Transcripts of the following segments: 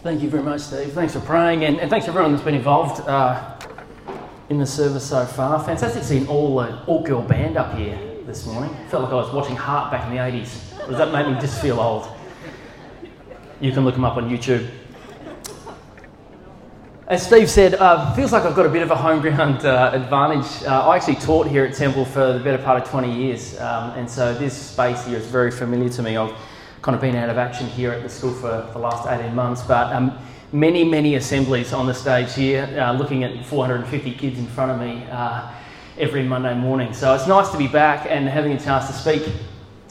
Thank you very much, Steve. Thanks for praying, and, and thanks to everyone that's been involved uh, in the service so far. Fantastic seeing all uh, all girl band up here this morning. Felt like I was watching Heart back in the 80s. Does that make me just feel old? You can look them up on YouTube. As Steve said, uh, feels like I've got a bit of a home ground uh, advantage. Uh, I actually taught here at Temple for the better part of 20 years, um, and so this space here is very familiar to me. I've kind of been out of action here at the school for the last 18 months, but um, many, many assemblies on the stage here, uh, looking at 450 kids in front of me uh, every Monday morning. So it's nice to be back and having a chance to speak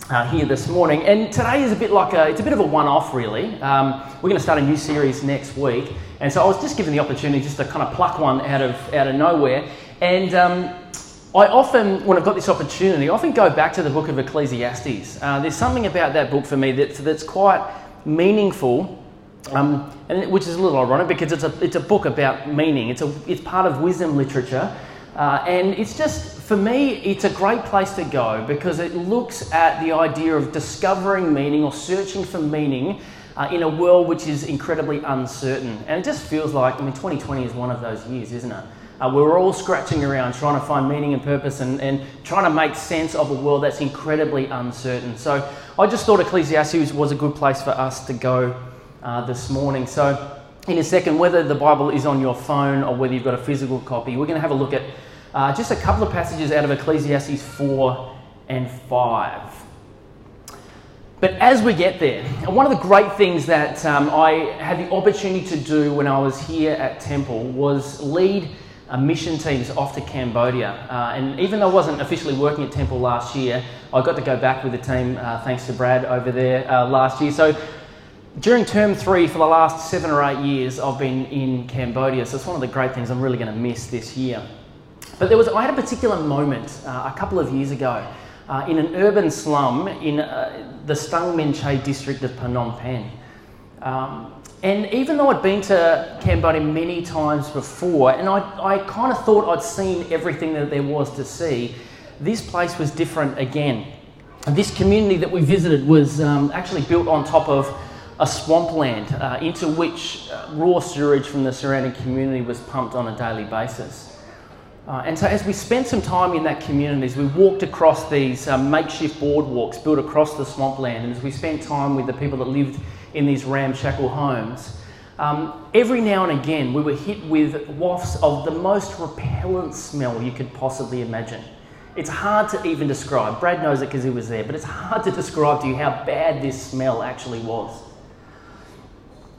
uh, here this morning. And today is a bit like a, it's a bit of a one-off really. Um, we're going to start a new series next week. And so I was just given the opportunity just to kind of pluck one out of, out of nowhere. And um, I often, when I've got this opportunity, I often go back to the book of Ecclesiastes. Uh, there's something about that book for me that's, that's quite meaningful, um, and which is a little ironic because it's a, it's a book about meaning. It's, a, it's part of wisdom literature. Uh, and it's just, for me, it's a great place to go because it looks at the idea of discovering meaning or searching for meaning uh, in a world which is incredibly uncertain. And it just feels like, I mean, 2020 is one of those years, isn't it? Uh, we're all scratching around trying to find meaning and purpose and, and trying to make sense of a world that's incredibly uncertain. So I just thought Ecclesiastes was a good place for us to go uh, this morning. So, in a second, whether the Bible is on your phone or whether you've got a physical copy, we're going to have a look at uh, just a couple of passages out of Ecclesiastes 4 and 5. But as we get there, one of the great things that um, I had the opportunity to do when I was here at Temple was lead mission teams off to Cambodia. Uh, and even though I wasn't officially working at Temple last year, I got to go back with the team uh, thanks to Brad over there uh, last year. So during term three for the last seven or eight years, I've been in Cambodia. So it's one of the great things I'm really going to miss this year. But there was, I had a particular moment uh, a couple of years ago uh, in an urban slum in uh, the Stung Meanchey district of Phnom Penh. Um, and even though I'd been to Cambodia many times before, and I, I kind of thought I'd seen everything that there was to see, this place was different again. This community that we visited was um, actually built on top of a swampland uh, into which uh, raw sewage from the surrounding community was pumped on a daily basis. Uh, and so, as we spent some time in that community, as we walked across these um, makeshift boardwalks built across the swampland, and as we spent time with the people that lived in these ramshackle homes, um, every now and again we were hit with wafts of the most repellent smell you could possibly imagine. It's hard to even describe. Brad knows it because he was there, but it's hard to describe to you how bad this smell actually was.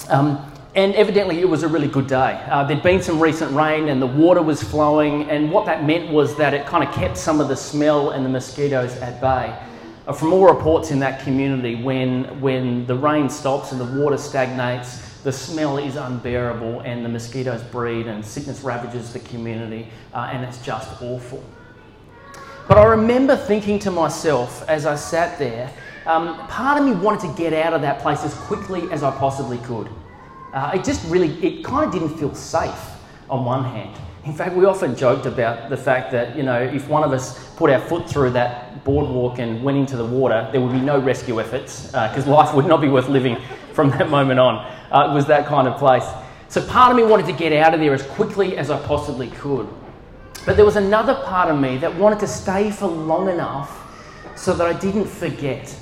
Um, and evidently, it was a really good day. Uh, there'd been some recent rain and the water was flowing, and what that meant was that it kind of kept some of the smell and the mosquitoes at bay. Uh, from all reports in that community, when, when the rain stops and the water stagnates, the smell is unbearable and the mosquitoes breed and sickness ravages the community, uh, and it's just awful. But I remember thinking to myself as I sat there, um, part of me wanted to get out of that place as quickly as I possibly could. Uh, it just really, it kind of didn't feel safe on one hand. In fact, we often joked about the fact that, you know, if one of us put our foot through that boardwalk and went into the water, there would be no rescue efforts because uh, life would not be worth living from that moment on. Uh, it was that kind of place. So part of me wanted to get out of there as quickly as I possibly could. But there was another part of me that wanted to stay for long enough so that I didn't forget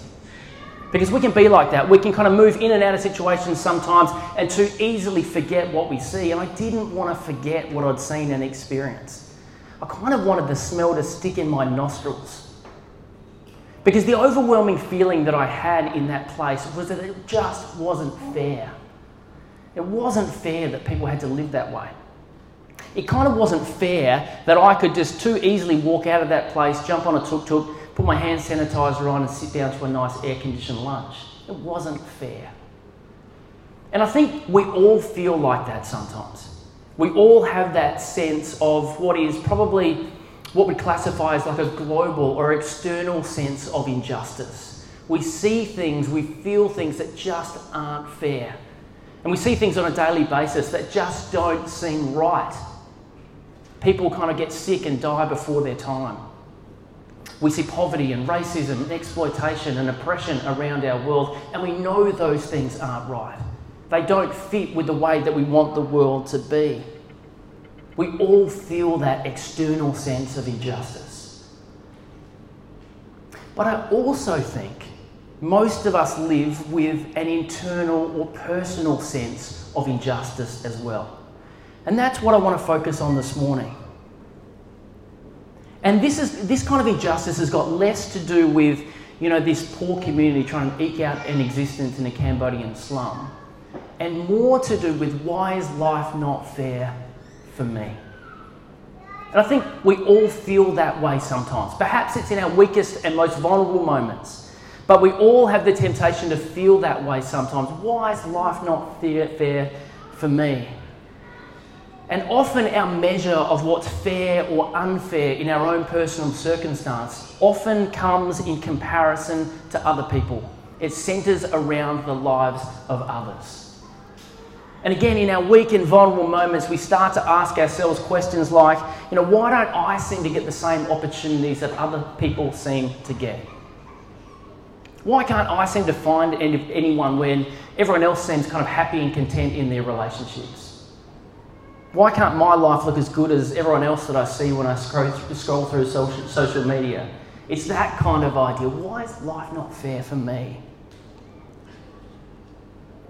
because we can be like that. We can kind of move in and out of situations sometimes and too easily forget what we see. And I didn't want to forget what I'd seen and experienced. I kind of wanted the smell to stick in my nostrils. Because the overwhelming feeling that I had in that place was that it just wasn't fair. It wasn't fair that people had to live that way. It kind of wasn't fair that I could just too easily walk out of that place, jump on a tuk tuk, put my hand sanitizer on and sit down to a nice air conditioned lunch. It wasn't fair. And I think we all feel like that sometimes. We all have that sense of what is probably what we classify as like a global or external sense of injustice. We see things, we feel things that just aren't fair. And we see things on a daily basis that just don't seem right. People kind of get sick and die before their time. We see poverty and racism and exploitation and oppression around our world, and we know those things aren't right. They don't fit with the way that we want the world to be. We all feel that external sense of injustice. But I also think most of us live with an internal or personal sense of injustice as well. And that's what I want to focus on this morning. And this, is, this kind of injustice has got less to do with you know, this poor community trying to eke out an existence in a Cambodian slum, and more to do with why is life not fair for me? And I think we all feel that way sometimes. Perhaps it's in our weakest and most vulnerable moments, but we all have the temptation to feel that way sometimes. Why is life not fair, for me? And often our measure of what's fair or unfair in our own personal circumstance often comes in comparison to other people. It centres around the lives of others. And again, in our weak and vulnerable moments, we start to ask ourselves questions like, you know, why don't I seem to get the same opportunities that other people seem to get? Why can't I seem to find anyone when everyone else seems kind of happy and content in their relationships? Why can't my life look as good as everyone else that I see when I scroll, through social media? It's that kind of idea. Why is life not fair for me?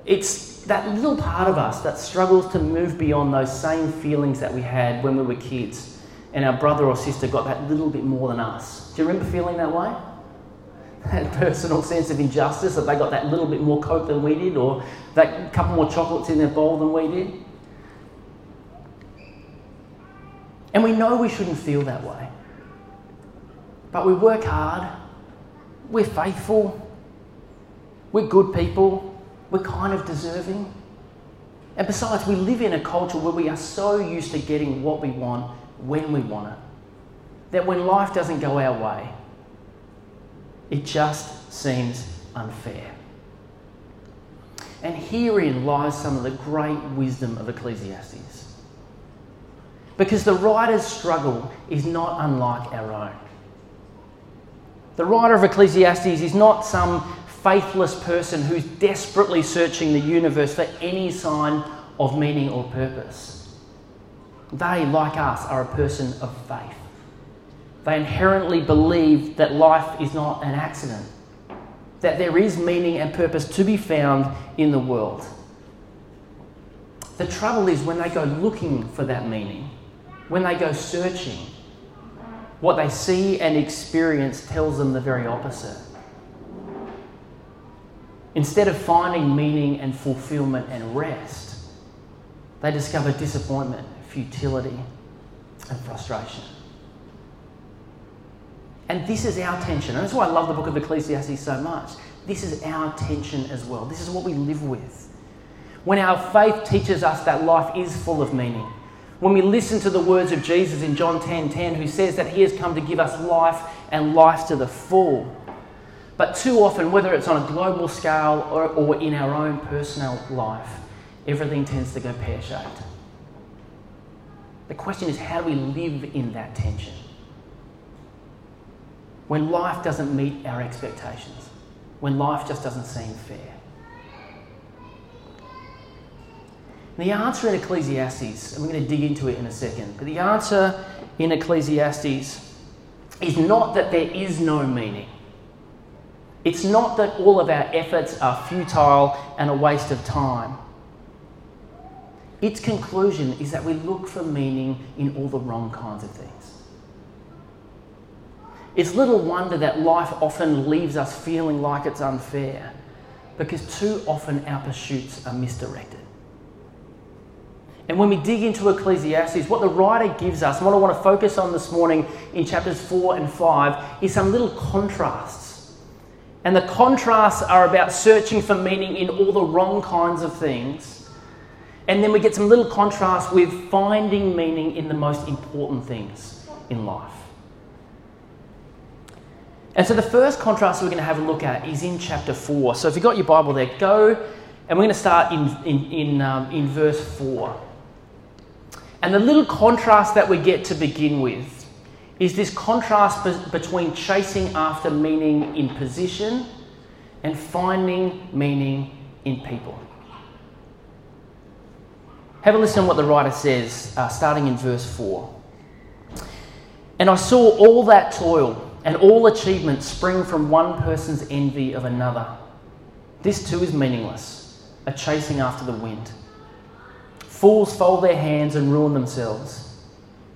It's that little part of us that struggles to move beyond those same feelings that we had when we were kids and our brother or sister got that little bit more than us. Do you remember feeling that way? That personal sense of injustice that they got that little bit more coke than we did, or that couple more chocolates in their bowl than we did? And we know we shouldn't feel that way. But we work hard, we're faithful, we're good people, we're kind of deserving. And besides, we live in a culture where we are so used to getting what we want when we want it that when life doesn't go our way, it just seems unfair. And herein lies some of the great wisdom of Ecclesiastes. Because the writer's struggle is not unlike our own. The writer of Ecclesiastes is not some faithless person who's desperately searching the universe for any sign of meaning or purpose. They, like us, are a person of faith. They inherently believe that life is not an accident, that there is meaning and purpose to be found in the world. The trouble is when they go looking for that meaning, when they go searching, what they see and experience tells them the very opposite. Instead of finding meaning and fulfillment and rest, they discover disappointment, futility, and frustration. And this is our tension. And that's why I love the book of Ecclesiastes so much. This is our tension as well. This is what we live with. When our faith teaches us that life is full of meaning, when we listen to the words of Jesus in John 10 10, who says that he has come to give us life and life to the full. But too often, whether it's on a global scale or, or in our own personal life, everything tends to go pear shaped. The question is how do we live in that tension? When life doesn't meet our expectations, when life just doesn't seem fair. The answer in Ecclesiastes, and we're going to dig into it in a second, but the answer in Ecclesiastes is not that there is no meaning. It's not that all of our efforts are futile and a waste of time. Its conclusion is that we look for meaning in all the wrong kinds of things. It's little wonder that life often leaves us feeling like it's unfair because too often our pursuits are misdirected. And when we dig into Ecclesiastes, what the writer gives us, and what I want to focus on this morning in chapters 4 and 5, is some little contrasts. And the contrasts are about searching for meaning in all the wrong kinds of things. And then we get some little contrasts with finding meaning in the most important things in life. And so the first contrast we're going to have a look at is in chapter 4. So if you've got your Bible there, go, and we're going to start in, in, in, um, in verse 4. And the little contrast that we get to begin with is this contrast be- between chasing after meaning in position and finding meaning in people. Have a listen to what the writer says, uh, starting in verse 4. And I saw all that toil and all achievement spring from one person's envy of another. This too is meaningless, a chasing after the wind. Fools fold their hands and ruin themselves.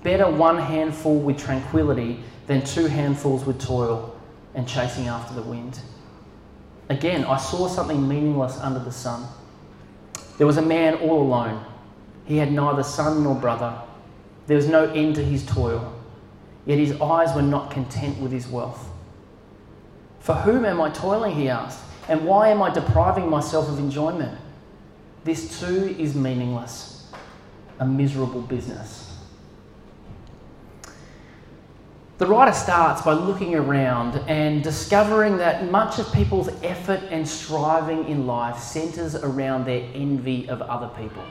Better one handful with tranquility than two handfuls with toil and chasing after the wind. Again, I saw something meaningless under the sun. There was a man all alone. He had neither son nor brother. There was no end to his toil, yet his eyes were not content with his wealth. For whom am I toiling? He asked. And why am I depriving myself of enjoyment? This too is meaningless, a miserable business. The writer starts by looking around and discovering that much of people's effort and striving in life centres around their envy of other people.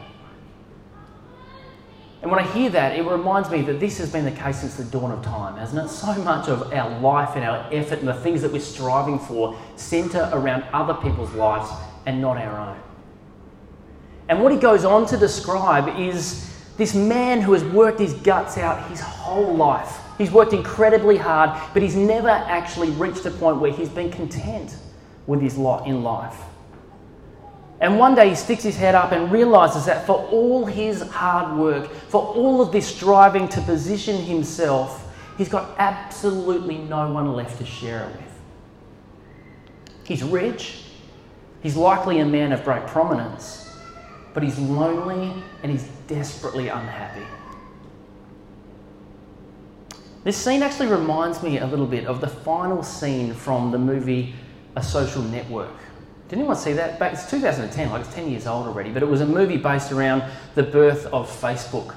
And when I hear that, it reminds me that this has been the case since the dawn of time, hasn't it? So much of our life and our effort and the things that we're striving for centre around other people's lives and not our own. And what he goes on to describe is this man who has worked his guts out his whole life He's worked incredibly hard, but he's never actually reached a point where he's been content with his lot in life. And one day he sticks his head up and realizes that for all his hard work, for all of this striving to position himself, he's got absolutely no one left to share it with. He's rich, he's likely a man of great prominence, but he's lonely and he's desperately unhappy. This scene actually reminds me a little bit of the final scene from the movie A Social Network. Did anyone see that? Back, it's 2010, like it's 10 years old already, but it was a movie based around the birth of Facebook.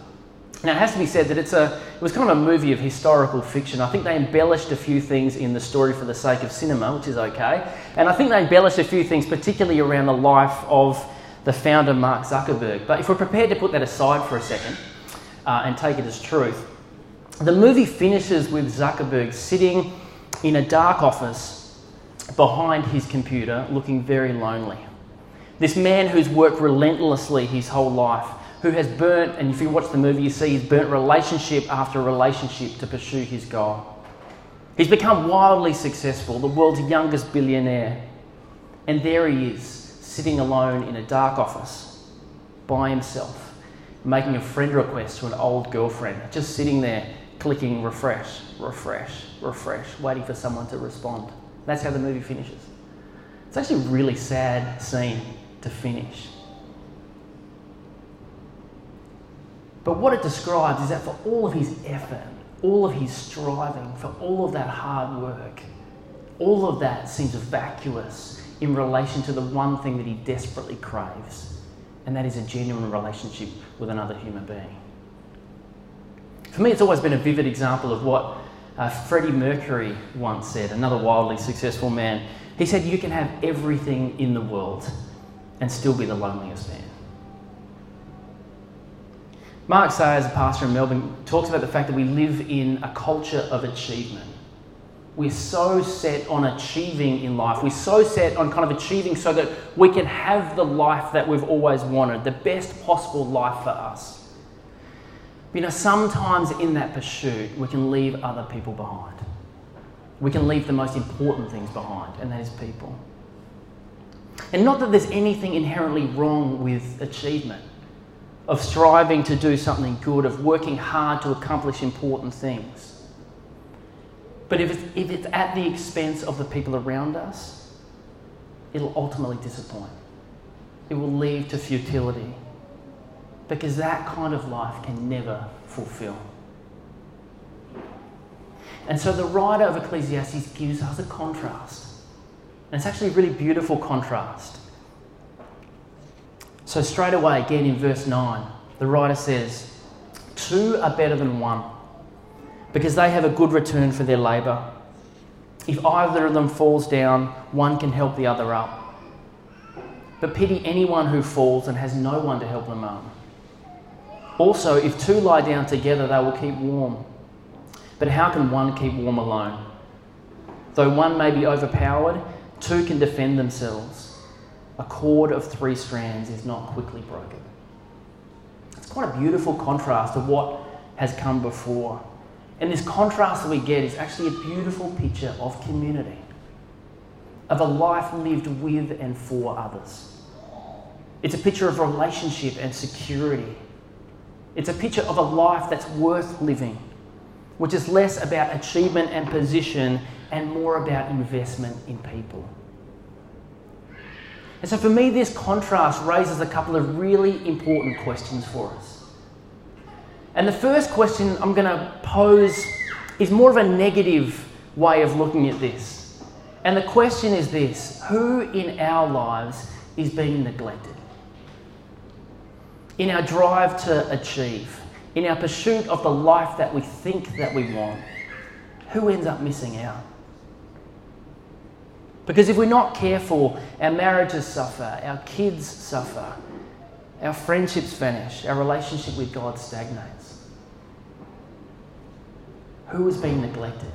Now, it has to be said that it's a, it was kind of a movie of historical fiction. I think they embellished a few things in the story for the sake of cinema, which is okay. And I think they embellished a few things, particularly around the life of the founder, Mark Zuckerberg. But if we're prepared to put that aside for a second uh, and take it as truth, the movie finishes with Zuckerberg sitting in a dark office behind his computer, looking very lonely. This man who's worked relentlessly his whole life, who has burnt, and if you watch the movie, you see he's burnt relationship after relationship to pursue his goal. He's become wildly successful, the world's youngest billionaire. And there he is, sitting alone in a dark office by himself, making a friend request to an old girlfriend, just sitting there clicking refresh, refresh, refresh, waiting for someone to respond. That's how the movie finishes. It's actually a really sad scene to finish. But what it describes is that for all of his effort, all of his striving, for all of that hard work, all of that seems vacuous in relation to the one thing that he desperately craves, and that is a genuine relationship with another human being. For me, it's always been a vivid example of what uh, Freddie Mercury once said, another wildly successful man. He said, You can have everything in the world and still be the loneliest man. Mark Sayers, a pastor in Melbourne, talks about the fact that we live in a culture of achievement. We're so set on achieving in life. We're so set on kind of achieving so that we can have the life that we've always wanted, the best possible life for us. You know, sometimes in that pursuit, we can leave other people behind. We can leave the most important things behind, and that is people. And not that there's anything inherently wrong with achievement, of striving to do something good, of working hard to accomplish important things. But if it's, if it's at the expense of the people around us, it'll ultimately disappoint. It will lead to futility because that kind of life can never fulfill. And so the writer of Ecclesiastes gives us a contrast. And it's actually a really beautiful contrast. So, straight away, again in verse 9, the writer says, Two are better than one because they have a good return for their labour. If either of them falls down, one can help the other up. But pity anyone who falls and has no one to help them up. Also, if two lie down together, they will keep warm. But how can one keep warm alone? Though one may be overpowered, two can defend themselves. A cord of three strands is not quickly broken. It's quite a beautiful contrast to what has come before. And this contrast that we get is actually a beautiful picture of community, of a life lived with and for others. It's a picture of relationship and security. It's a picture of a life that's worth living, which is less about achievement and position and more about investment in people. And so, for me, this contrast raises a couple of really important questions for us. And the first question I'm going to pose is more of a negative way of looking at this. And the question is this Who in our lives is being neglected? In our drive to achieve, in our pursuit of the life that we think that we want, who ends up missing out? Because if we're not careful, our marriages suffer, our kids suffer, our friendships vanish, our relationship with God stagnates. Who is being neglected?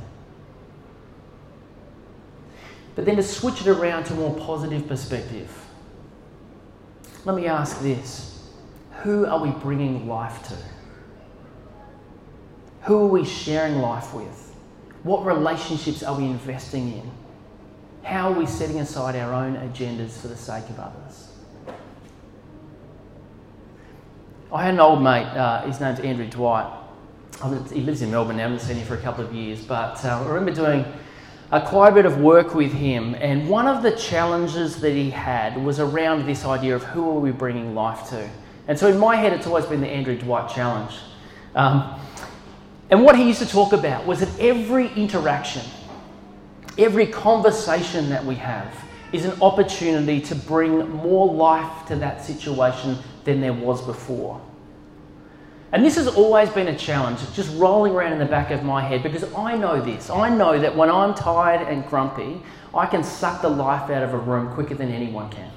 But then to switch it around to a more positive perspective, let me ask this Who are we bringing life to? Who are we sharing life with? What relationships are we investing in? How are we setting aside our own agendas for the sake of others? I had an old mate, uh, his name's Andrew Dwight. He lives in Melbourne now, I haven't seen him for a couple of years, but uh, I remember doing a quite a bit of work with him, and one of the challenges that he had was around this idea of who are we bringing life to. And so in my head, it's always been the Andrew Dwight challenge. Um, and what he used to talk about was that every interaction, Every conversation that we have is an opportunity to bring more life to that situation than there was before. And this has always been a challenge, just rolling around in the back of my head because I know this. I know that when I'm tired and grumpy, I can suck the life out of a room quicker than anyone can.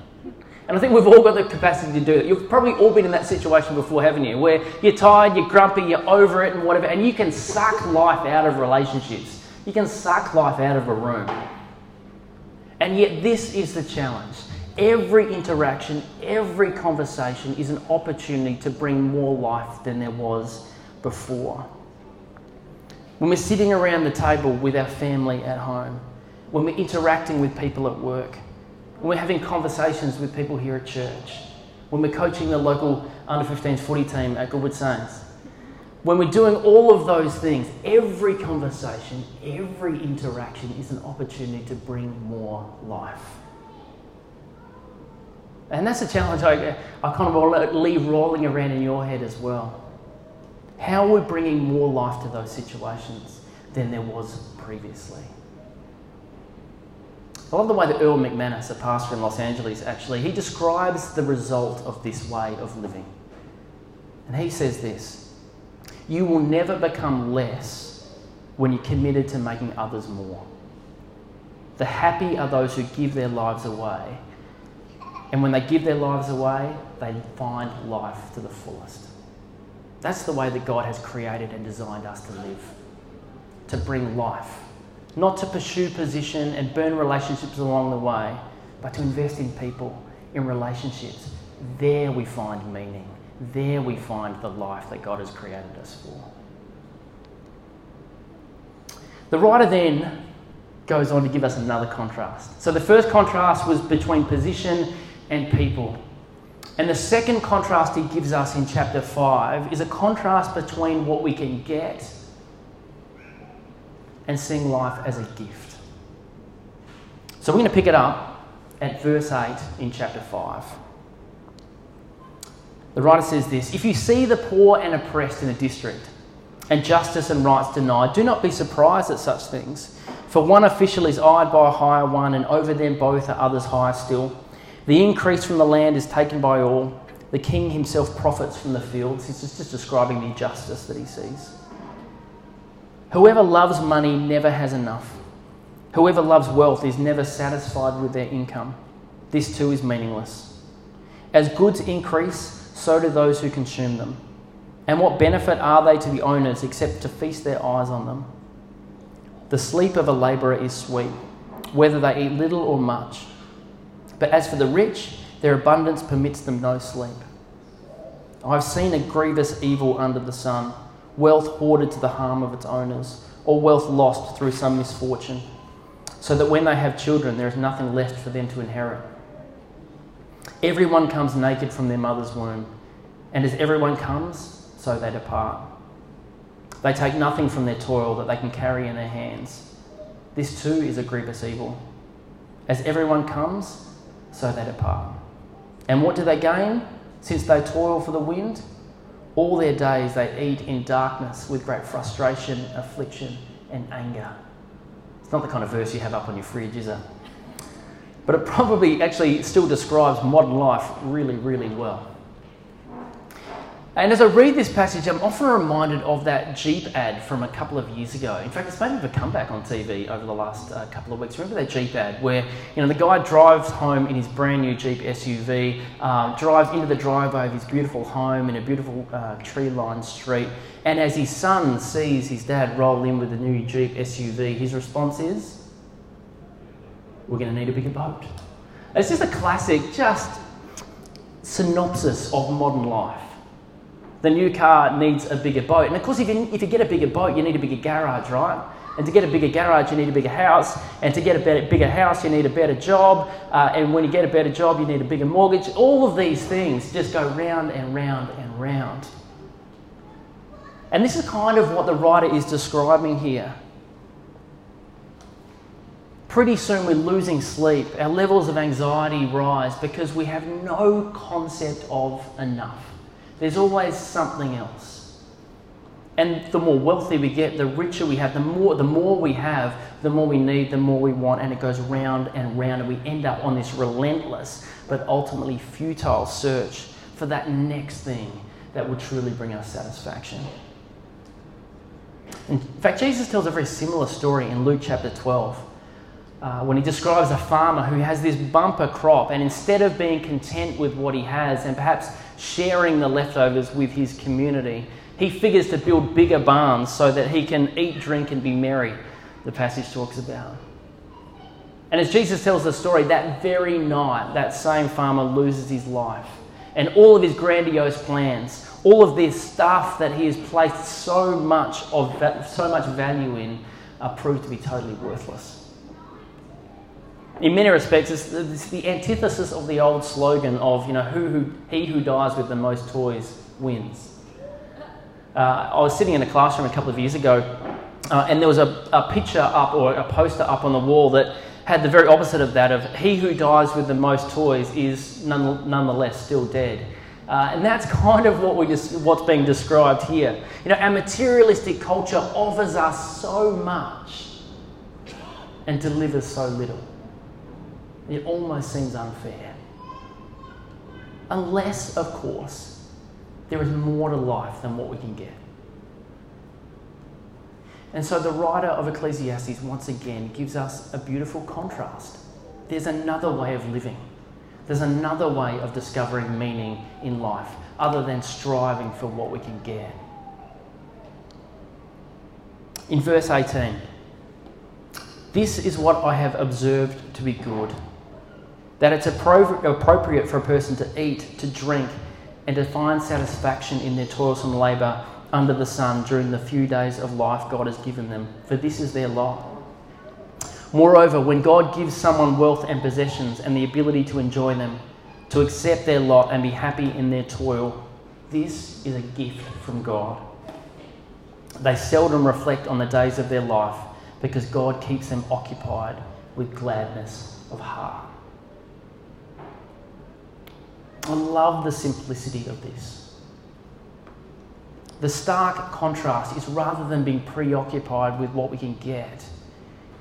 And I think we've all got the capacity to do that. You've probably all been in that situation before, haven't you? Where you're tired, you're grumpy, you're over it, and whatever, and you can suck life out of relationships. You can suck life out of a room. And yet, this is the challenge. Every interaction, every conversation is an opportunity to bring more life than there was before. When we're sitting around the table with our family at home, when we're interacting with people at work, when we're having conversations with people here at church, when we're coaching the local under 15s footy team at Goodwood Saints, when we're doing all of those things, every conversation, every interaction is an opportunity to bring more life. And that's a challenge I, I kind of leave rolling around in your head as well. How are we bringing more life to those situations than there was previously? I love the way that Erwin McManus, a pastor in Los Angeles, actually, he describes the result of this way of living. And he says this you will never become less when you're committed to making others more. The happy are those who give their lives away. And when they give their lives away, they find life to the fullest. That's the way that God has created and designed us to live to bring life. Not to pursue position and burn relationships along the way, but to invest in people, in relationships. There we find meaning. There we find the life that God has created us for. The writer then goes on to give us another contrast. So the first contrast was between position and people. And the second contrast he gives us in chapter 5 is a contrast between what we can get and seeing life as a gift. So we're going to pick it up at verse 8 in chapter 5. The writer says this If you see the poor and oppressed in a district, and justice and rights denied, do not be surprised at such things. For one official is eyed by a higher one, and over them both are others higher still. The increase from the land is taken by all. The king himself profits from the fields. He's just, just describing the injustice that he sees. Whoever loves money never has enough. Whoever loves wealth is never satisfied with their income. This too is meaningless. As goods increase, so do those who consume them. And what benefit are they to the owners except to feast their eyes on them? The sleep of a labourer is sweet, whether they eat little or much. But as for the rich, their abundance permits them no sleep. I've seen a grievous evil under the sun, wealth hoarded to the harm of its owners, or wealth lost through some misfortune, so that when they have children, there is nothing left for them to inherit. Everyone comes naked from their mother's womb, and as everyone comes, so they depart. They take nothing from their toil that they can carry in their hands. This too is a grievous evil. As everyone comes, so they depart. And what do they gain since they toil for the wind? All their days they eat in darkness with great frustration, affliction, and anger. It's not the kind of verse you have up on your fridge, is it? But it probably actually still describes modern life really, really well. And as I read this passage, I'm often reminded of that Jeep ad from a couple of years ago. In fact, it's made of a comeback on TV over the last uh, couple of weeks. Remember that Jeep ad where you know the guy drives home in his brand new Jeep SUV, uh, drives into the driveway of his beautiful home in a beautiful uh, tree-lined street, and as his son sees his dad roll in with the new Jeep SUV, his response is, "We're going to need a bigger boat." It's just a classic, just synopsis of modern life the new car needs a bigger boat. And of course, if you, if you get a bigger boat, you need a bigger garage, right? And to get a bigger garage, you need a bigger house. And to get a better, bigger house, you need a better job. Uh, and when you get a better job, you need a bigger mortgage. All of these things just go round and round and round. And this is kind of what the writer is describing here. Pretty soon we're losing sleep. Our levels of anxiety rise because we have no concept of enough. There's always something else. And the more wealthy we get, the richer we have, the more, the more we have, the more we need, the more we want, and it goes round and round, and we end up on this relentless but ultimately futile search for that next thing that will truly bring us satisfaction. In fact, Jesus tells a very similar story in Luke chapter 12. Uh, when he describes a farmer who has this bumper crop, and instead of being content with what he has and perhaps sharing the leftovers with his community. He figures to build bigger barns so that he can eat, drink, and be merry, the passage talks about. And as Jesus tells the story, that very night, that same farmer loses his life. And all of his grandiose plans, all of this stuff that he has placed so much, of, so much value in, are proved to be totally worthless in many respects, it's, it's, the antithesis of the old slogan of, you know, who, who, he who dies with the most toys wins. Uh, I was sitting in a classroom a couple of years ago, uh, and there was a, a picture up or a poster up on the wall that had the very opposite of that of he who dies with the most toys is none, nonetheless still dead. Uh, and that's kind of what we just, what's being described here. You know, our materialistic culture offers us so much and delivers so little. It almost seems unfair. Unless, of course, there is more to life than what we can get. And so the writer of Ecclesiastes once again gives us a beautiful contrast. There's another way of living, there's another way of discovering meaning in life other than striving for what we can get. In verse 18, this is what I have observed to be good that it's appropriate for a person to eat, to drink, and to find satisfaction in their toilsome labour under the sun during the few days of life God has given them, for this is their lot. Moreover, when God gives someone wealth and possessions and the ability to enjoy them, to accept their lot and be happy in their toil, this is a gift from God. They seldom reflect on the days of their life because God keeps them occupied with gladness of heart. I love the simplicity of this. The stark contrast is rather than being preoccupied with what we can get,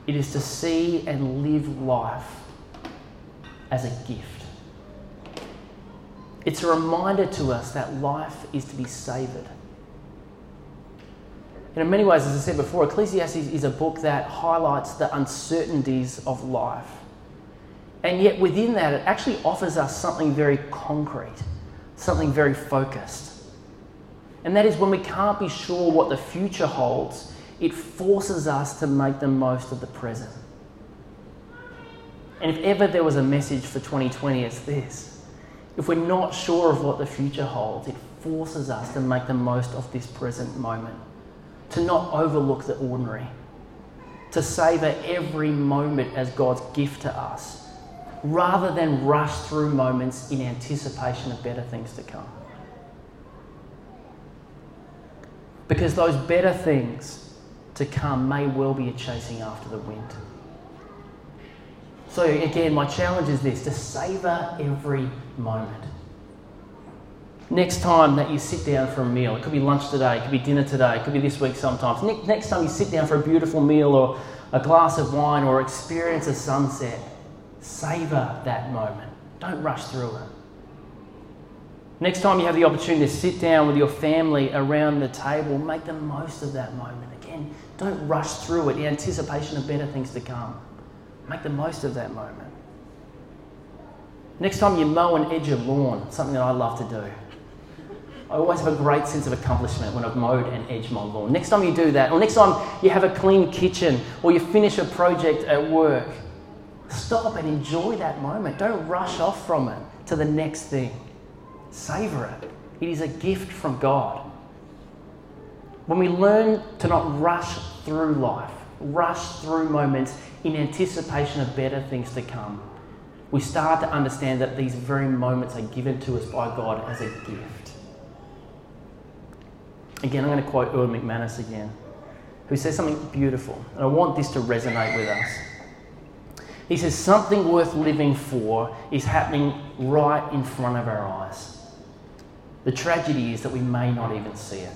it is to see and live life as a gift. It's a reminder to us that life is to be savoured. And in many ways, as I said before, Ecclesiastes is a book that highlights the uncertainties of life and yet, within that, it actually offers us something very concrete, something very focused. And that is when we can't be sure what the future holds, it forces us to make the most of the present. And if ever there was a message for 2020, it's this. If we're not sure of what the future holds, it forces us to make the most of this present moment, to not overlook the ordinary, to savour every moment as God's gift to us, rather than rush through moments in anticipation of better things to come. Because those better things to come may well be a chasing after the wind. So, again, my challenge is this to savour every moment. Next time that you sit down for a meal, it could be lunch today, it could be dinner today, it could be this week sometimes. Next time you sit down for a beautiful meal or a glass of wine or experience a sunset, savour that moment. Don't rush through it. Next time you have the opportunity to sit down with your family around the table, make the most of that moment. Again, don't rush through it in anticipation of better things to come. Make the most of that moment. Next time you mow and edge your lawn, something that I love to do. I always have a great sense of accomplishment when I've mowed and edged my lawn. Next time you do that, or next time you have a clean kitchen, or you finish a project at work, stop and enjoy that moment. Don't rush off from it to the next thing. Savor it. It is a gift from God. When we learn to not rush through life, rush through moments in anticipation of better things to come, we start to understand that these very moments are given to us by God as a gift. Again, I'm going to quote Erwin McManus again, who says something beautiful, and I want this to resonate with us. He says, Something worth living for is happening right in front of our eyes. The tragedy is that we may not even see it.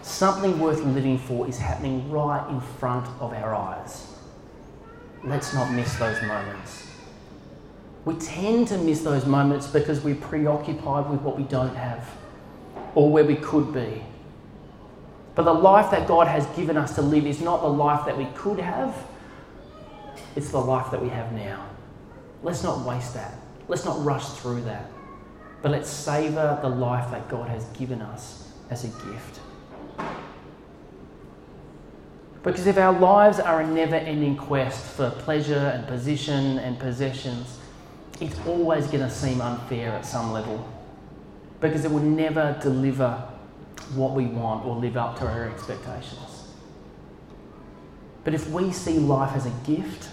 Something worth living for is happening right in front of our eyes. Let's not miss those moments. We tend to miss those moments because we're preoccupied with what we don't have or where we could be. But the life that God has given us to live is not the life that we could have, it's the life that we have now. Let's not waste that. Let's not rush through that. But let's savour the life that God has given us as a gift. Because if our lives are a never ending quest for pleasure and position and possessions, it's always going to seem unfair at some level. Because it will never deliver what we want or live up to our expectations. But if we see life as a gift,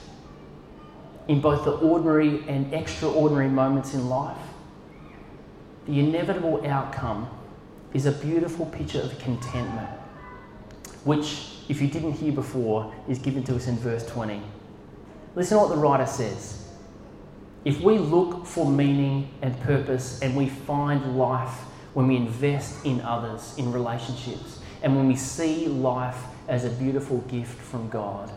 in both the ordinary and extraordinary moments in life, the inevitable outcome is a beautiful picture of contentment, which if you didn't hear before, is given to us in verse 20. Listen to what the writer says. If we look for meaning and purpose and we find life when we invest in others, in relationships, and when we see life as a beautiful gift from God,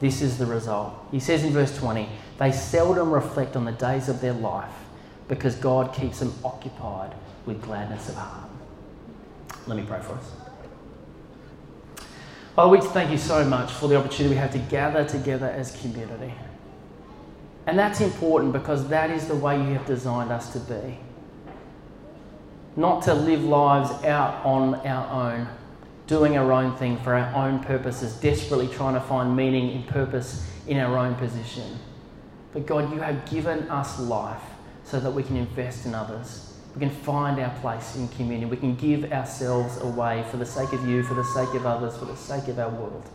this is the result. He says in verse 20, they seldom reflect on the days of their life because God keeps them occupied with gladness of heart. Let me pray for us. Father, we thank you so much for the opportunity we have to gather together as community. And that's important because that is the way you have designed us to be. Not to live lives out on our own, doing our own thing for our own purposes, desperately trying to find meaning and purpose in our own position. But God, you have given us life so that we can invest in others we can find our place in community. We can give ourselves away for the sake of you, for the sake of others, for the sake of our world.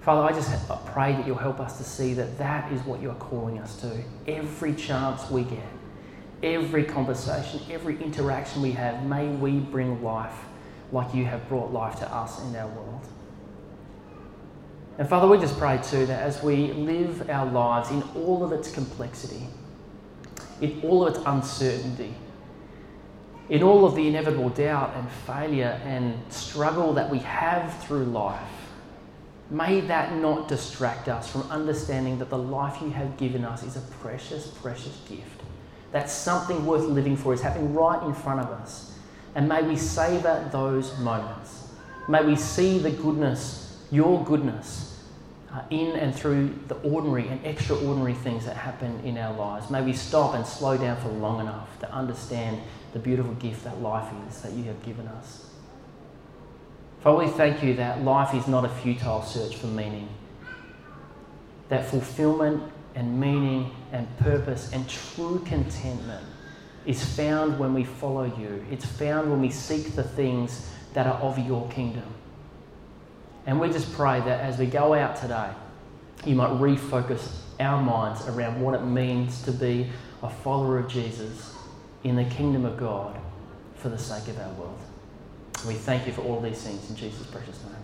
Father, I just pray that you'll help us to see that that is what you are calling us to. Every chance we get, every conversation, every interaction we have, may we bring life like you have brought life to us in our world. And Father, we just pray too that as we live our lives in all of its complexity, in all of its uncertainty, in all of the inevitable doubt and failure and struggle that we have through life, may that not distract us from understanding that the life you have given us is a precious, precious gift. That something worth living for is happening right in front of us. And may we savour those moments. May we see the goodness, your goodness, uh, in and through the ordinary and extraordinary things that happen in our lives. May we stop and slow down for long enough to understand the beautiful gift that life is that you have given us. Father, we thank you that life is not a futile search for meaning, that fulfillment and meaning and purpose and true contentment is found when we follow you. It's found when we seek the things that are of your kingdom. And we just pray that as we go out today, you might refocus our minds around what it means to be a follower of Jesus in the kingdom of God for the sake of our world. We thank you for all these things in Jesus' precious name.